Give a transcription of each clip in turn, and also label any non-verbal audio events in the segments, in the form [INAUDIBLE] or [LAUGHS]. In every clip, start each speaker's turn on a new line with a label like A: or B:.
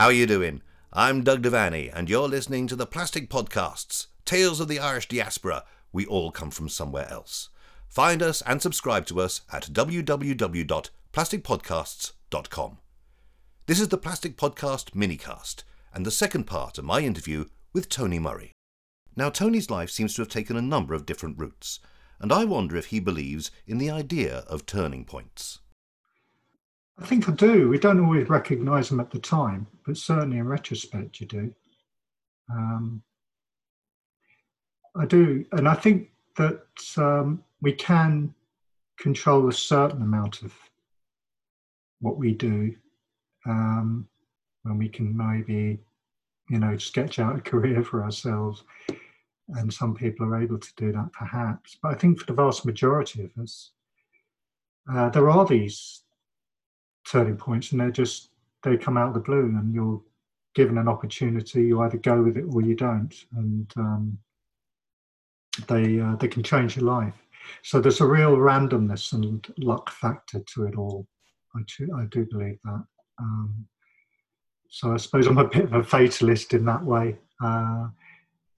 A: How are you doing? I'm Doug Devaney, and you're listening to the Plastic Podcasts, Tales of the Irish Diaspora. We all come from somewhere else. Find us and subscribe to us at www.plasticpodcasts.com. This is the Plastic Podcast minicast, and the second part of my interview with Tony Murray. Now, Tony's life seems to have taken a number of different routes, and I wonder if he believes in the idea of turning points.
B: I think I do. We don't always recognise them at the time, but certainly in retrospect, you do. Um, I do, and I think that um, we can control a certain amount of what we do um, when we can maybe, you know, sketch out a career for ourselves. And some people are able to do that, perhaps. But I think for the vast majority of us, uh, there are these turning points, and they're just they come out of the blue, and you're given an opportunity. You either go with it or you don't, and um, they uh, they can change your life. So there's a real randomness and luck factor to it all. I, I do believe that. Um, so I suppose I'm a bit of a fatalist in that way. Uh,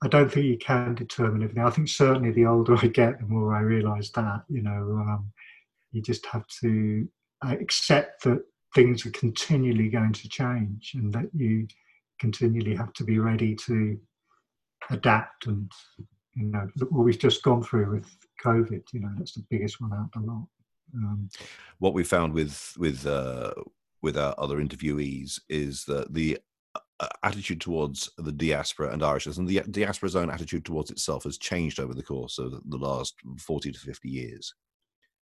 B: I don't think you can determine everything. I think certainly the older I get, the more I realise that. You know, um, you just have to accept that things are continually going to change and that you continually have to be ready to adapt and you know what we've just gone through with covid you know that's the biggest one out of the lot. Um,
A: what we found with with uh, with our other interviewees is that the uh, attitude towards the diaspora and Irishness and the diaspora's own attitude towards itself has changed over the course of the last 40 to 50 years.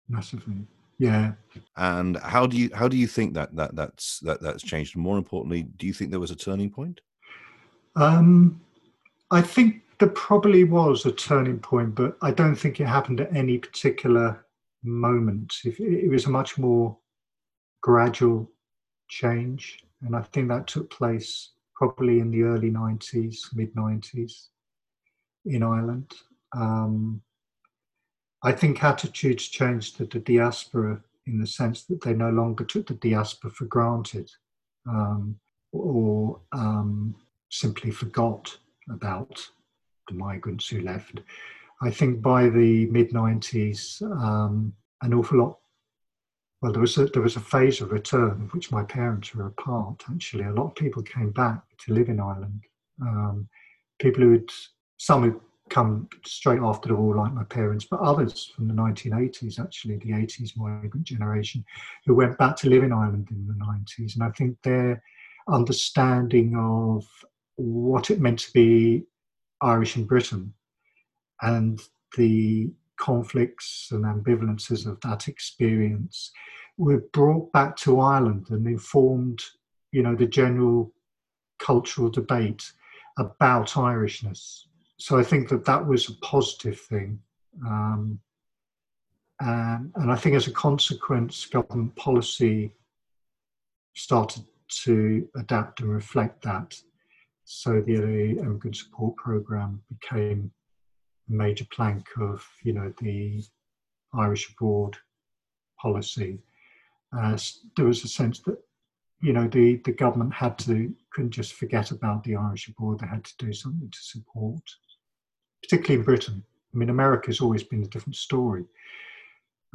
B: Massively yeah.
A: And how do you how do you think that that that's that that's changed? More importantly do you think there was a turning point?
B: Um i think there probably was a turning point but i don't think it happened at any particular moment. If it was a much more gradual change and i think that took place probably in the early 90s mid 90s in ireland. Um, I think attitudes changed to the diaspora in the sense that they no longer took the diaspora for granted um, or um, simply forgot about the migrants who left. I think by the mid 90s, um, an awful lot. Well, there was a, there was a phase of return of which my parents were a part. Actually, a lot of people came back to live in Ireland. Um, people who had some who come straight after the war, like my parents, but others from the 1980s, actually, the 80s migrant generation, who went back to live in Ireland in the 90s. And I think their understanding of what it meant to be Irish in Britain and the conflicts and ambivalences of that experience were brought back to Ireland and informed, you know, the general cultural debate about Irishness so I think that that was a positive thing. Um, and, and I think as a consequence, government policy started to adapt and reflect that. So the emigrant support program became a major plank of, you know, the Irish abroad policy. Uh, there was a sense that, you know, the, the government had to couldn't just forget about the Irish abroad. They had to do something to support particularly in Britain. I mean, America's always been a different story.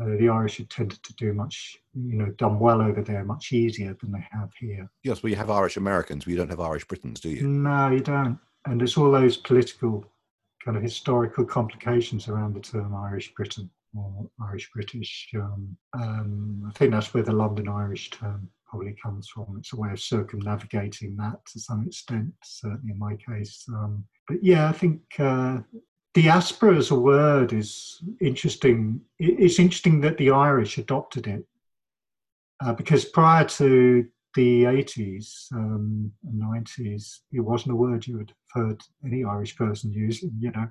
B: Uh, the Irish have tended to do much, you know, done well over there much easier than they have here.
A: Yes, well, you have Irish Americans, but you don't have Irish Britons, do you?
B: No, you don't. And there's all those political, kind of historical complications around the term Irish Britain or Irish British. Um, um, I think that's where the London Irish term probably comes from. It's a way of circumnavigating that to some extent, certainly in my case. Um, but yeah, I think uh, diaspora as a word is interesting. It's interesting that the Irish adopted it uh, because prior to the 80s um, and 90s, it wasn't a word you would have heard any Irish person using, you know.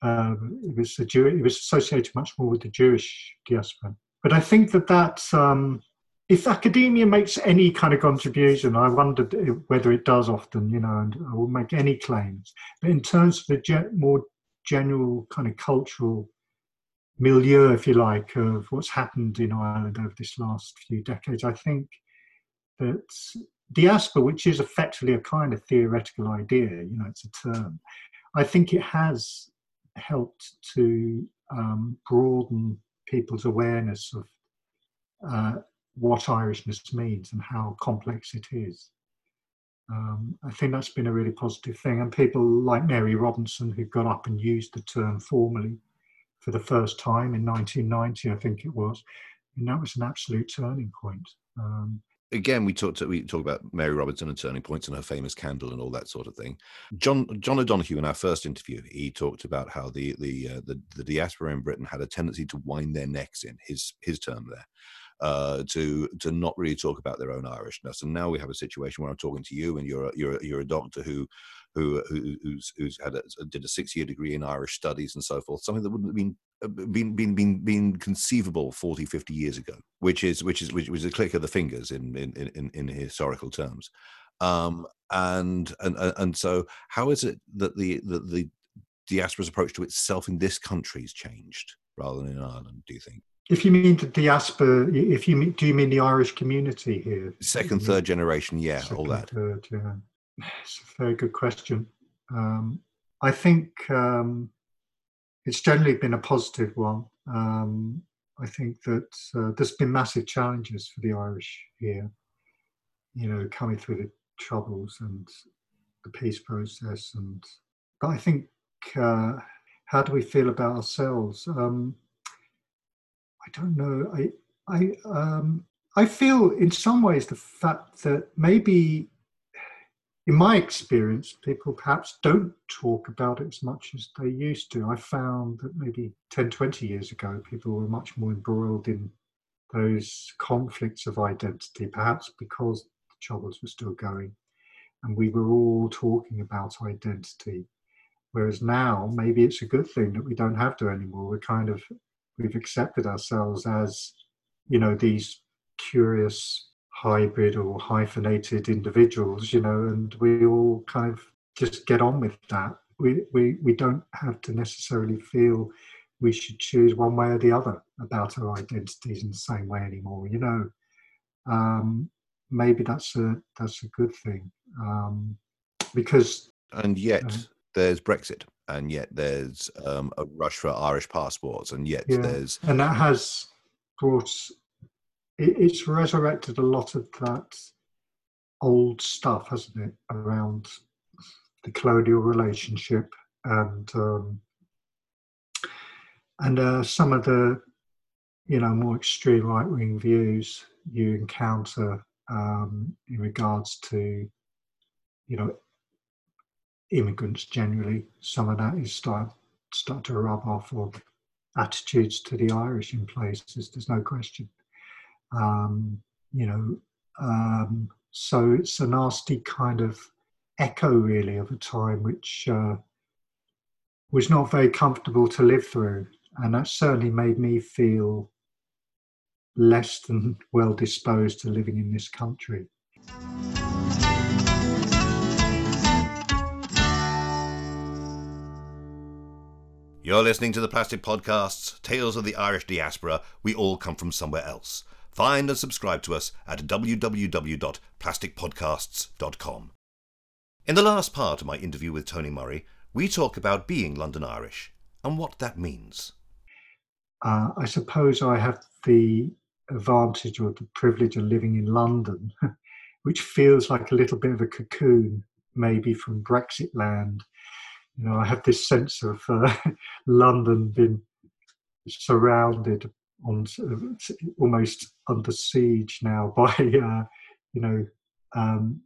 B: Um, it was a Jew- it was associated much more with the Jewish diaspora. But I think that that um, if academia makes any kind of contribution, I wondered whether it does often, you know, and I will make any claims. But in terms of the ge- more general kind of cultural milieu, if you like, of what's happened in Ireland over this last few decades, I think that diaspora, which is effectively a kind of theoretical idea, you know, it's a term. I think it has helped to um, broaden people's awareness of uh, what Irishness means and how complex it is. Um, I think that's been a really positive thing. And people like Mary Robinson, who got up and used the term formally for the first time in 1990, I think it was, and that was an absolute turning point. Um,
A: again, we talked we talk about Mary Robinson and turning points and her famous candle and all that sort of thing. John John O'Donoghue in our first interview, he talked about how the the uh, the, the diaspora in Britain had a tendency to wind their necks in his his term there. Uh, to to not really talk about their own Irishness, and now we have a situation where I'm talking to you, and you're a, you're a, you're a doctor who who who's who's had a, did a six year degree in Irish studies and so forth, something that wouldn't have been uh, been been been been conceivable 40 50 years ago which is which is which was a click of the fingers in in in, in historical terms. Um and and and so how is it that the the, the diaspora's approach to itself in this country has changed rather than in ireland do you think
B: if you mean the diaspora if you mean, do you mean the irish community here
A: second third generation yeah second, all that third,
B: yeah. it's a very good question um i think um it's generally been a positive one. Um, I think that uh, there's been massive challenges for the Irish here, you know, coming through the troubles and the peace process. And but I think, uh, how do we feel about ourselves? Um, I don't know. I I um, I feel in some ways the fact that maybe in my experience, people perhaps don't talk about it as much as they used to. I found that maybe 10, 20 years ago, people were much more embroiled in those conflicts of identity, perhaps because the troubles were still going and we were all talking about identity. Whereas now, maybe it's a good thing that we don't have to anymore. We're kind of, we've accepted ourselves as, you know, these curious hybrid or hyphenated individuals, you know, and we all kind of just get on with that. We, we, we don't have to necessarily feel we should choose one way or the other about our identities in the same way anymore, you know. Um, maybe that's a that's a good thing um, because
A: and yet uh, there's Brexit and yet there's um, a rush for Irish passports and yet yeah, there's
B: and that has brought it, it's resurrected a lot of that old stuff, hasn't it, around the colonial relationship and um, and uh, some of the you know more extreme right wing views you encounter um, in regards to you know immigrants generally. Some of that is start start to rub off of attitudes to the Irish in places. There's no question. Um, you know, um, so it's a nasty kind of echo, really, of a time which uh, was not very comfortable to live through, and that certainly made me feel less than well disposed to living in this country.
A: You're listening to the Plastic Podcasts, Tales of the Irish Diaspora. We all come from somewhere else. Find and subscribe to us at www.plasticpodcasts.com. In the last part of my interview with Tony Murray, we talk about being London Irish and what that means.
B: Uh, I suppose I have the advantage or the privilege of living in London, [LAUGHS] which feels like a little bit of a cocoon, maybe from Brexit land. You know, I have this sense of uh, [LAUGHS] London being surrounded on almost under siege now [LAUGHS] by uh, you know um,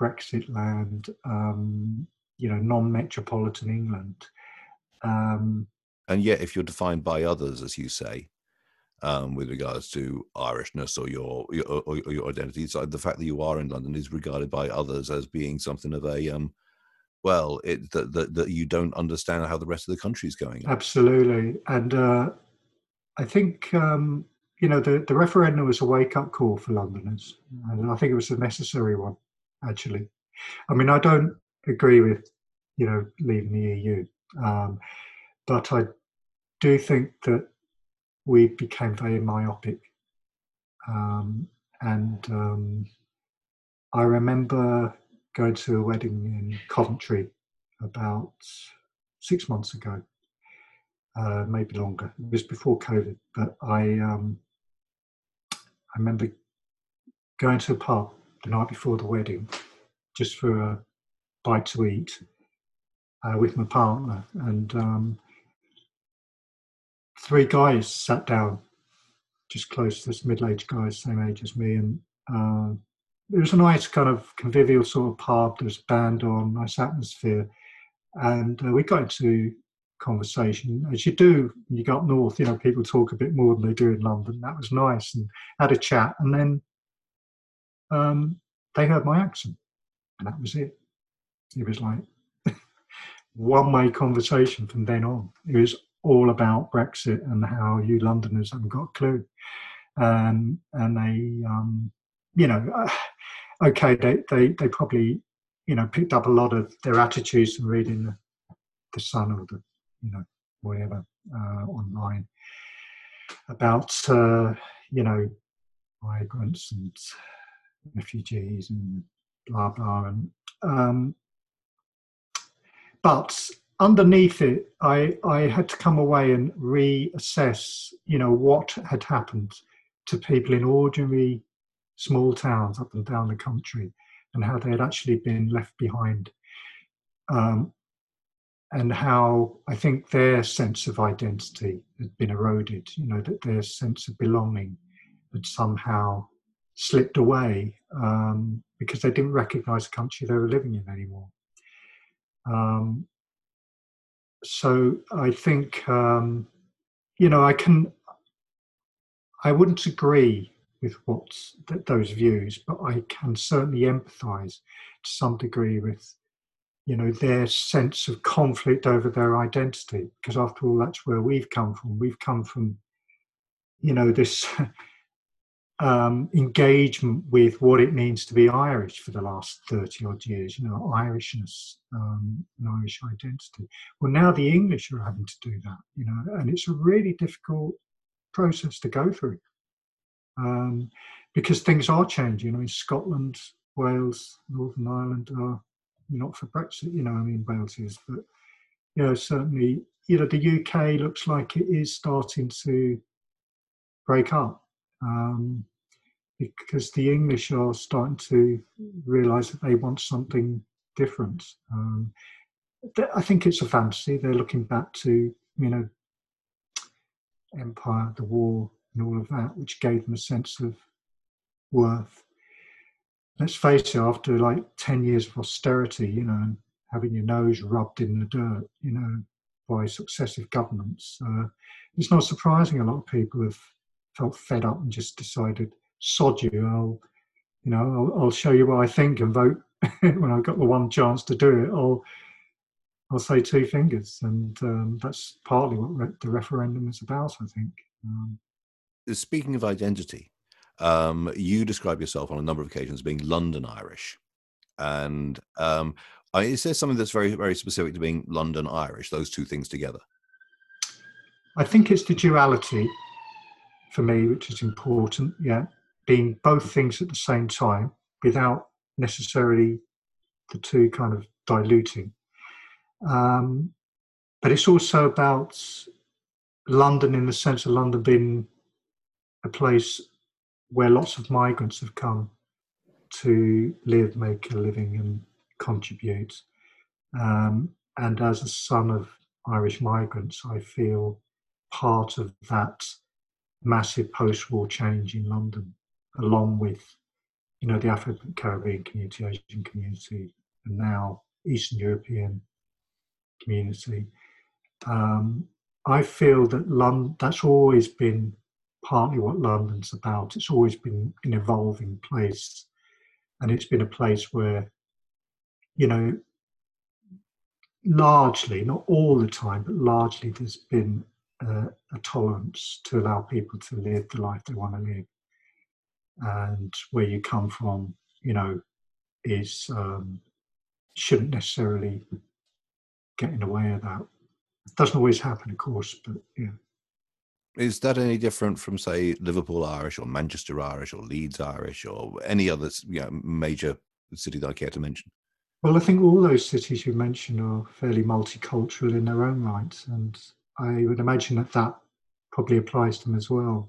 B: Brexit land, um, you know non-metropolitan England. Um,
A: and yet, if you're defined by others, as you say, um, with regards to Irishness or your your, or, or your identity, so the fact that you are in London is regarded by others as being something of a um, well, it that, that that you don't understand how the rest of the country is going.
B: Absolutely, and uh, I think um, you know the, the referendum was a wake up call for Londoners, and I think it was a necessary one. Actually, I mean I don't agree with you know leaving the EU, um, but I do think that we became very myopic, um, and um, I remember going to a wedding in Coventry about six months ago, uh, maybe longer. It was before COVID, but I um, I remember going to a pub the night before the wedding just for a bite to eat uh, with my partner, and um, three guys sat down just close to this middle-aged guy, same age as me, and uh, it was a nice kind of convivial sort of pub. There was a band on, nice atmosphere, and uh, we got into conversation as you do when you go up north. You know, people talk a bit more than they do in London. That was nice, and had a chat, and then um, they heard my accent, and that was it. It was like [LAUGHS] one-way conversation from then on. It was all about Brexit and how you Londoners haven't got a clue. Um, and they, um, you know, okay, they, they, they probably, you know, picked up a lot of their attitudes from reading the, the Sun or the, you know, whatever uh, online about, uh, you know, migrants and refugees and blah blah. And um, but underneath it, I, I had to come away and reassess, you know, what had happened to people in ordinary small towns up and down the country and how they had actually been left behind. Um, and how I think their sense of identity had been eroded, you know, that their sense of belonging had somehow slipped away um, because they didn't recognize the country they were living in anymore. Um, so I think um, you know I can I wouldn't agree with what th- those views, but I can certainly empathise to some degree with you know their sense of conflict over their identity because after all that's where we've come from we've come from you know this [LAUGHS] um, engagement with what it means to be Irish for the last 30 odd years, you know, Irishness, um, an Irish identity. Well, now the English are having to do that, you know, and it's a really difficult process to go through um, because things are changing. I mean, Scotland, Wales, Northern Ireland are not for Brexit, you know, I mean, Wales is, but, you know, certainly, you know, the UK looks like it is starting to break up um, because the English are starting to realise that they want something different. Um, I think it's a fantasy. They're looking back to you know empire, the war, and all of that, which gave them a sense of worth. Let's face it, after like 10 years of austerity, you know, and having your nose rubbed in the dirt, you know, by successive governments, uh, it's not surprising a lot of people have felt fed up and just decided, sod you, I'll, you know, I'll, I'll show you what I think and vote [LAUGHS] when I've got the one chance to do it. I'll, I'll say two fingers, and um, that's partly what re- the referendum is about. I think. Um,
A: Speaking of identity, um, you describe yourself on a number of occasions as being London Irish, and um, is there something that's very, very specific to being London Irish? Those two things together.
B: I think it's the duality for me, which is important. Yeah, being both things at the same time without necessarily the two kind of diluting. Um, but it's also about London in the sense of London being a place where lots of migrants have come to live, make a living, and contribute. Um, and as a son of Irish migrants, I feel part of that massive post-war change in London, along with you know the African Caribbean community, Asian community, and now Eastern European community. Um, I feel that London that's always been partly what London's about. It's always been an evolving place, and it's been a place where you know largely, not all the time, but largely there's been a tolerance to allow people to live the life they want to live. And where you come from, you know, is um, shouldn't necessarily get in the way of that. It doesn't always happen, of course, but yeah.
A: Is that any different from, say, Liverpool Irish or Manchester Irish or Leeds Irish or any other you know, major city that I care to mention?
B: Well, I think all those cities you mentioned are fairly multicultural in their own right, and I would imagine that that probably applies to them as well.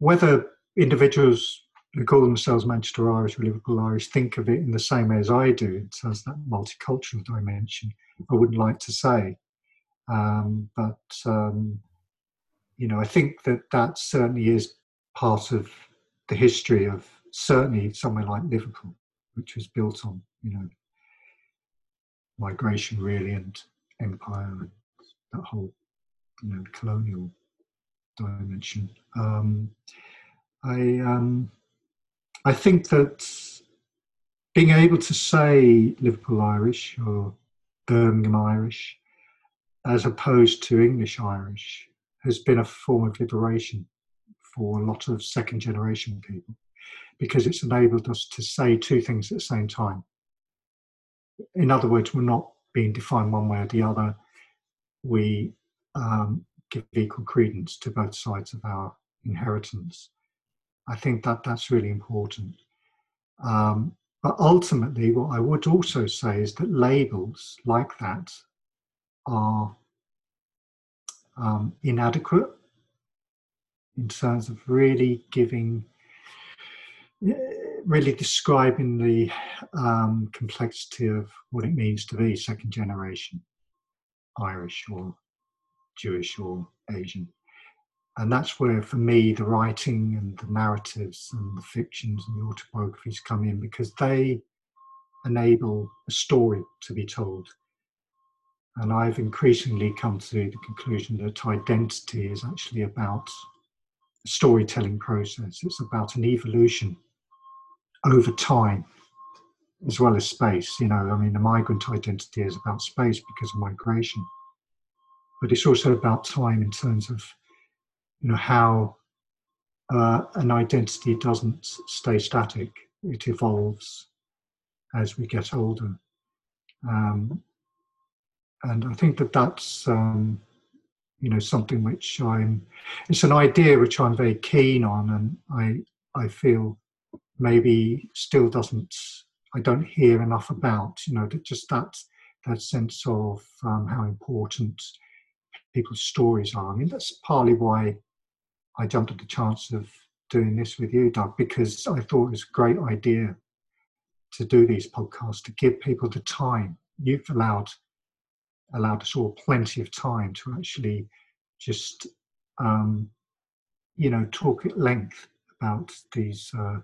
B: Whether individuals who call themselves Manchester Irish or Liverpool Irish think of it in the same way as I do, in terms of that multicultural dimension, I wouldn't like to say. Um, but um, you know, I think that that certainly is part of the history of certainly somewhere like Liverpool, which was built on, you know, migration really and empire and that whole, you know, colonial dimension. Um, I um, I think that being able to say Liverpool Irish or Birmingham Irish as opposed to English Irish has been a form of liberation for a lot of second generation people because it's enabled us to say two things at the same time. In other words, we're not being defined one way or the other. We um, give equal credence to both sides of our inheritance. I think that that's really important. Um, but ultimately, what I would also say is that labels like that are um, inadequate in terms of really giving, eh, really describing the um, complexity of what it means to be second generation Irish or Jewish or Asian. And that's where, for me, the writing and the narratives and the fictions and the autobiographies come in because they enable a story to be told and I've increasingly come to the conclusion that identity is actually about a storytelling process. It's about an evolution over time as well as space. You know, I mean, the migrant identity is about space because of migration, but it's also about time in terms of, you know, how uh, an identity doesn't stay static, it evolves as we get older. Um, and I think that that's um, you know something which I'm. It's an idea which I'm very keen on, and I I feel maybe still doesn't. I don't hear enough about. You know, that just that that sense of um, how important people's stories are. I mean, that's partly why I jumped at the chance of doing this with you, Doug, because I thought it was a great idea to do these podcasts to give people the time. You've allowed allowed us all plenty of time to actually just, um, you know, talk at length about these uh,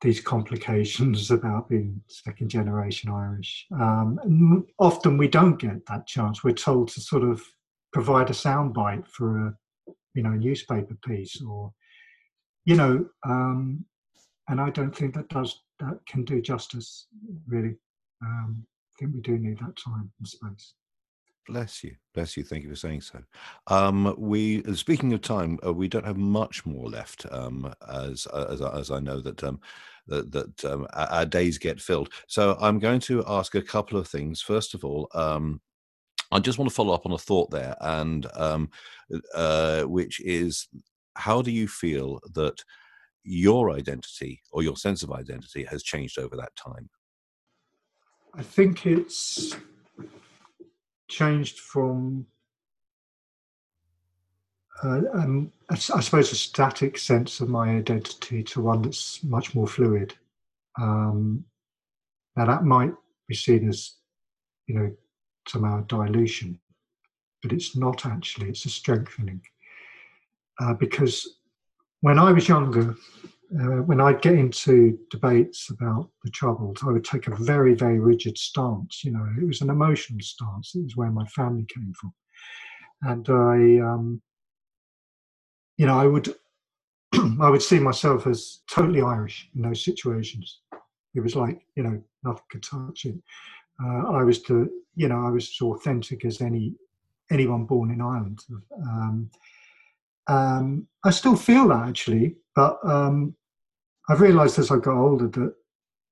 B: these complications [LAUGHS] about being second generation Irish. Um, often we don't get that chance. We're told to sort of provide a soundbite for a, you know, newspaper piece or, you know, um, and I don't think that does that can do justice really. Um, think we do need that time and space.
A: Bless you, bless you. Thank you for saying so. Um, we, uh, speaking of time, uh, we don't have much more left, um, as uh, as as I know that um, that, that um, our days get filled. So I'm going to ask a couple of things. First of all, um, I just want to follow up on a thought there, and um, uh, which is, how do you feel that your identity or your sense of identity has changed over that time?
B: I think it's changed from, uh, um, I suppose, a static sense of my identity to one that's much more fluid. Um, now, that might be seen as, you know, somehow dilution, but it's not actually, it's a strengthening. Uh, because when I was younger, uh, when I'd get into debates about the Troubles, I would take a very, very rigid stance. You know, it was an emotional stance. It was where my family came from, and I, um, you know, I would, [CLEARS THROAT] I would see myself as totally Irish in those situations. It was like, you know, nothing could touch it. Uh, I was to, you know, I was as authentic as any anyone born in Ireland. Um, um, I still feel that actually, but um, I've realised as I got older that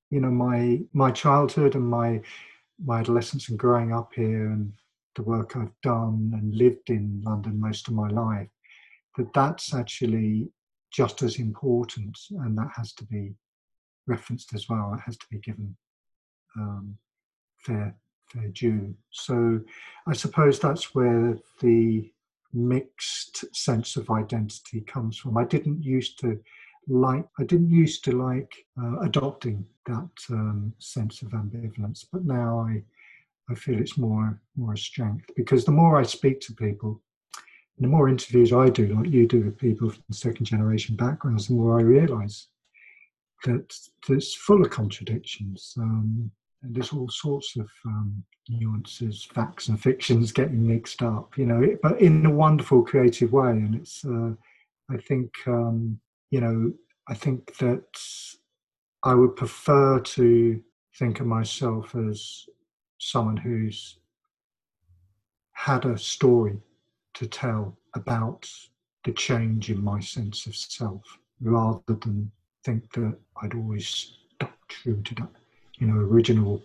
B: you know my my childhood and my my adolescence and growing up here and the work I've done and lived in London most of my life that that's actually just as important, and that has to be referenced as well. It has to be given um, fair fair due. So I suppose that's where the mixed sense of identity comes from. I didn't used to like I didn't used to like uh, adopting that um, sense of ambivalence, but now I I feel it's more more a strength because the more I speak to people, the more interviews I do, like you do with people from second generation backgrounds, the more I realise that it's full of contradictions. Um, and there's all sorts of um, nuances, facts and fictions getting mixed up, you know, but in a wonderful, creative way. And it's, uh, I think, um, you know, I think that I would prefer to think of myself as someone who's had a story to tell about the change in my sense of self rather than think that I'd always stuck true to that, you know, original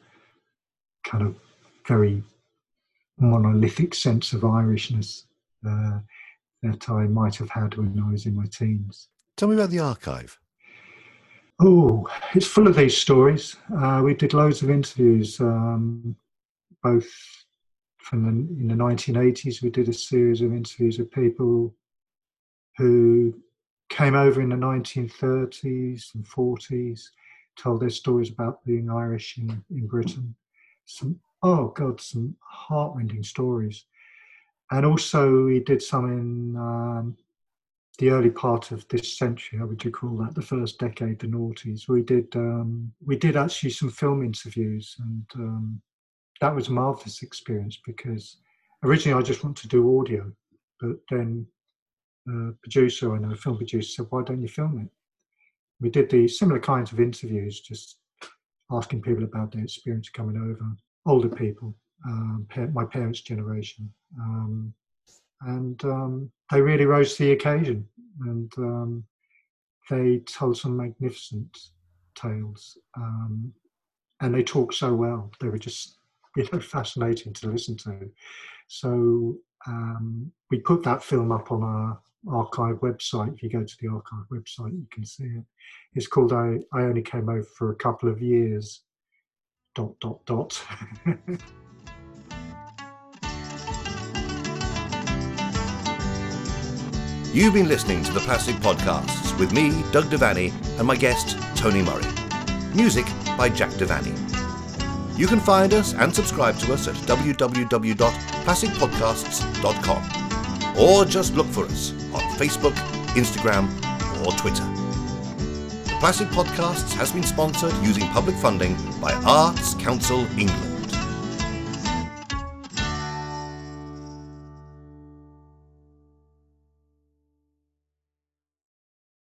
B: kind of very monolithic sense of Irishness uh, that I might have had when I was in my teens.
A: Tell me about the archive.
B: Oh, it's full of these stories. Uh, we did loads of interviews, um, both from the, in the 1980s. We did a series of interviews with people who came over in the 1930s and 40s, told their stories about being Irish in, in Britain. Some, oh God, some heartrending stories. And also, we did some in um, the early part of this century. How would you call that? The first decade, the noughties. We did um, we did actually some film interviews, and um, that was a marvelous experience because originally I just wanted to do audio, but then uh, producer and a film producer said, "Why don't you film it?" We did the similar kinds of interviews, just asking people about their experience coming over, older people, um, my parents' generation, um, and um, they really rose to the occasion, and um, they told some magnificent tales, um, and they talked so well. They were just you know fascinating to listen to. So um, we put that film up on our archive website. If you go to the archive website, you can see it. It's called I, I Only Came Over for a Couple of Years. Dot, dot, dot. [LAUGHS]
A: You've been listening to the Plastic Podcasts with me, Doug Devaney, and my guest, Tony Murray. Music by Jack Devaney. You can find us and subscribe to us at www.plasticpodcasts.com or just look for us on Facebook, Instagram, or Twitter. The Plastic Podcasts has been sponsored using public funding by Arts Council England.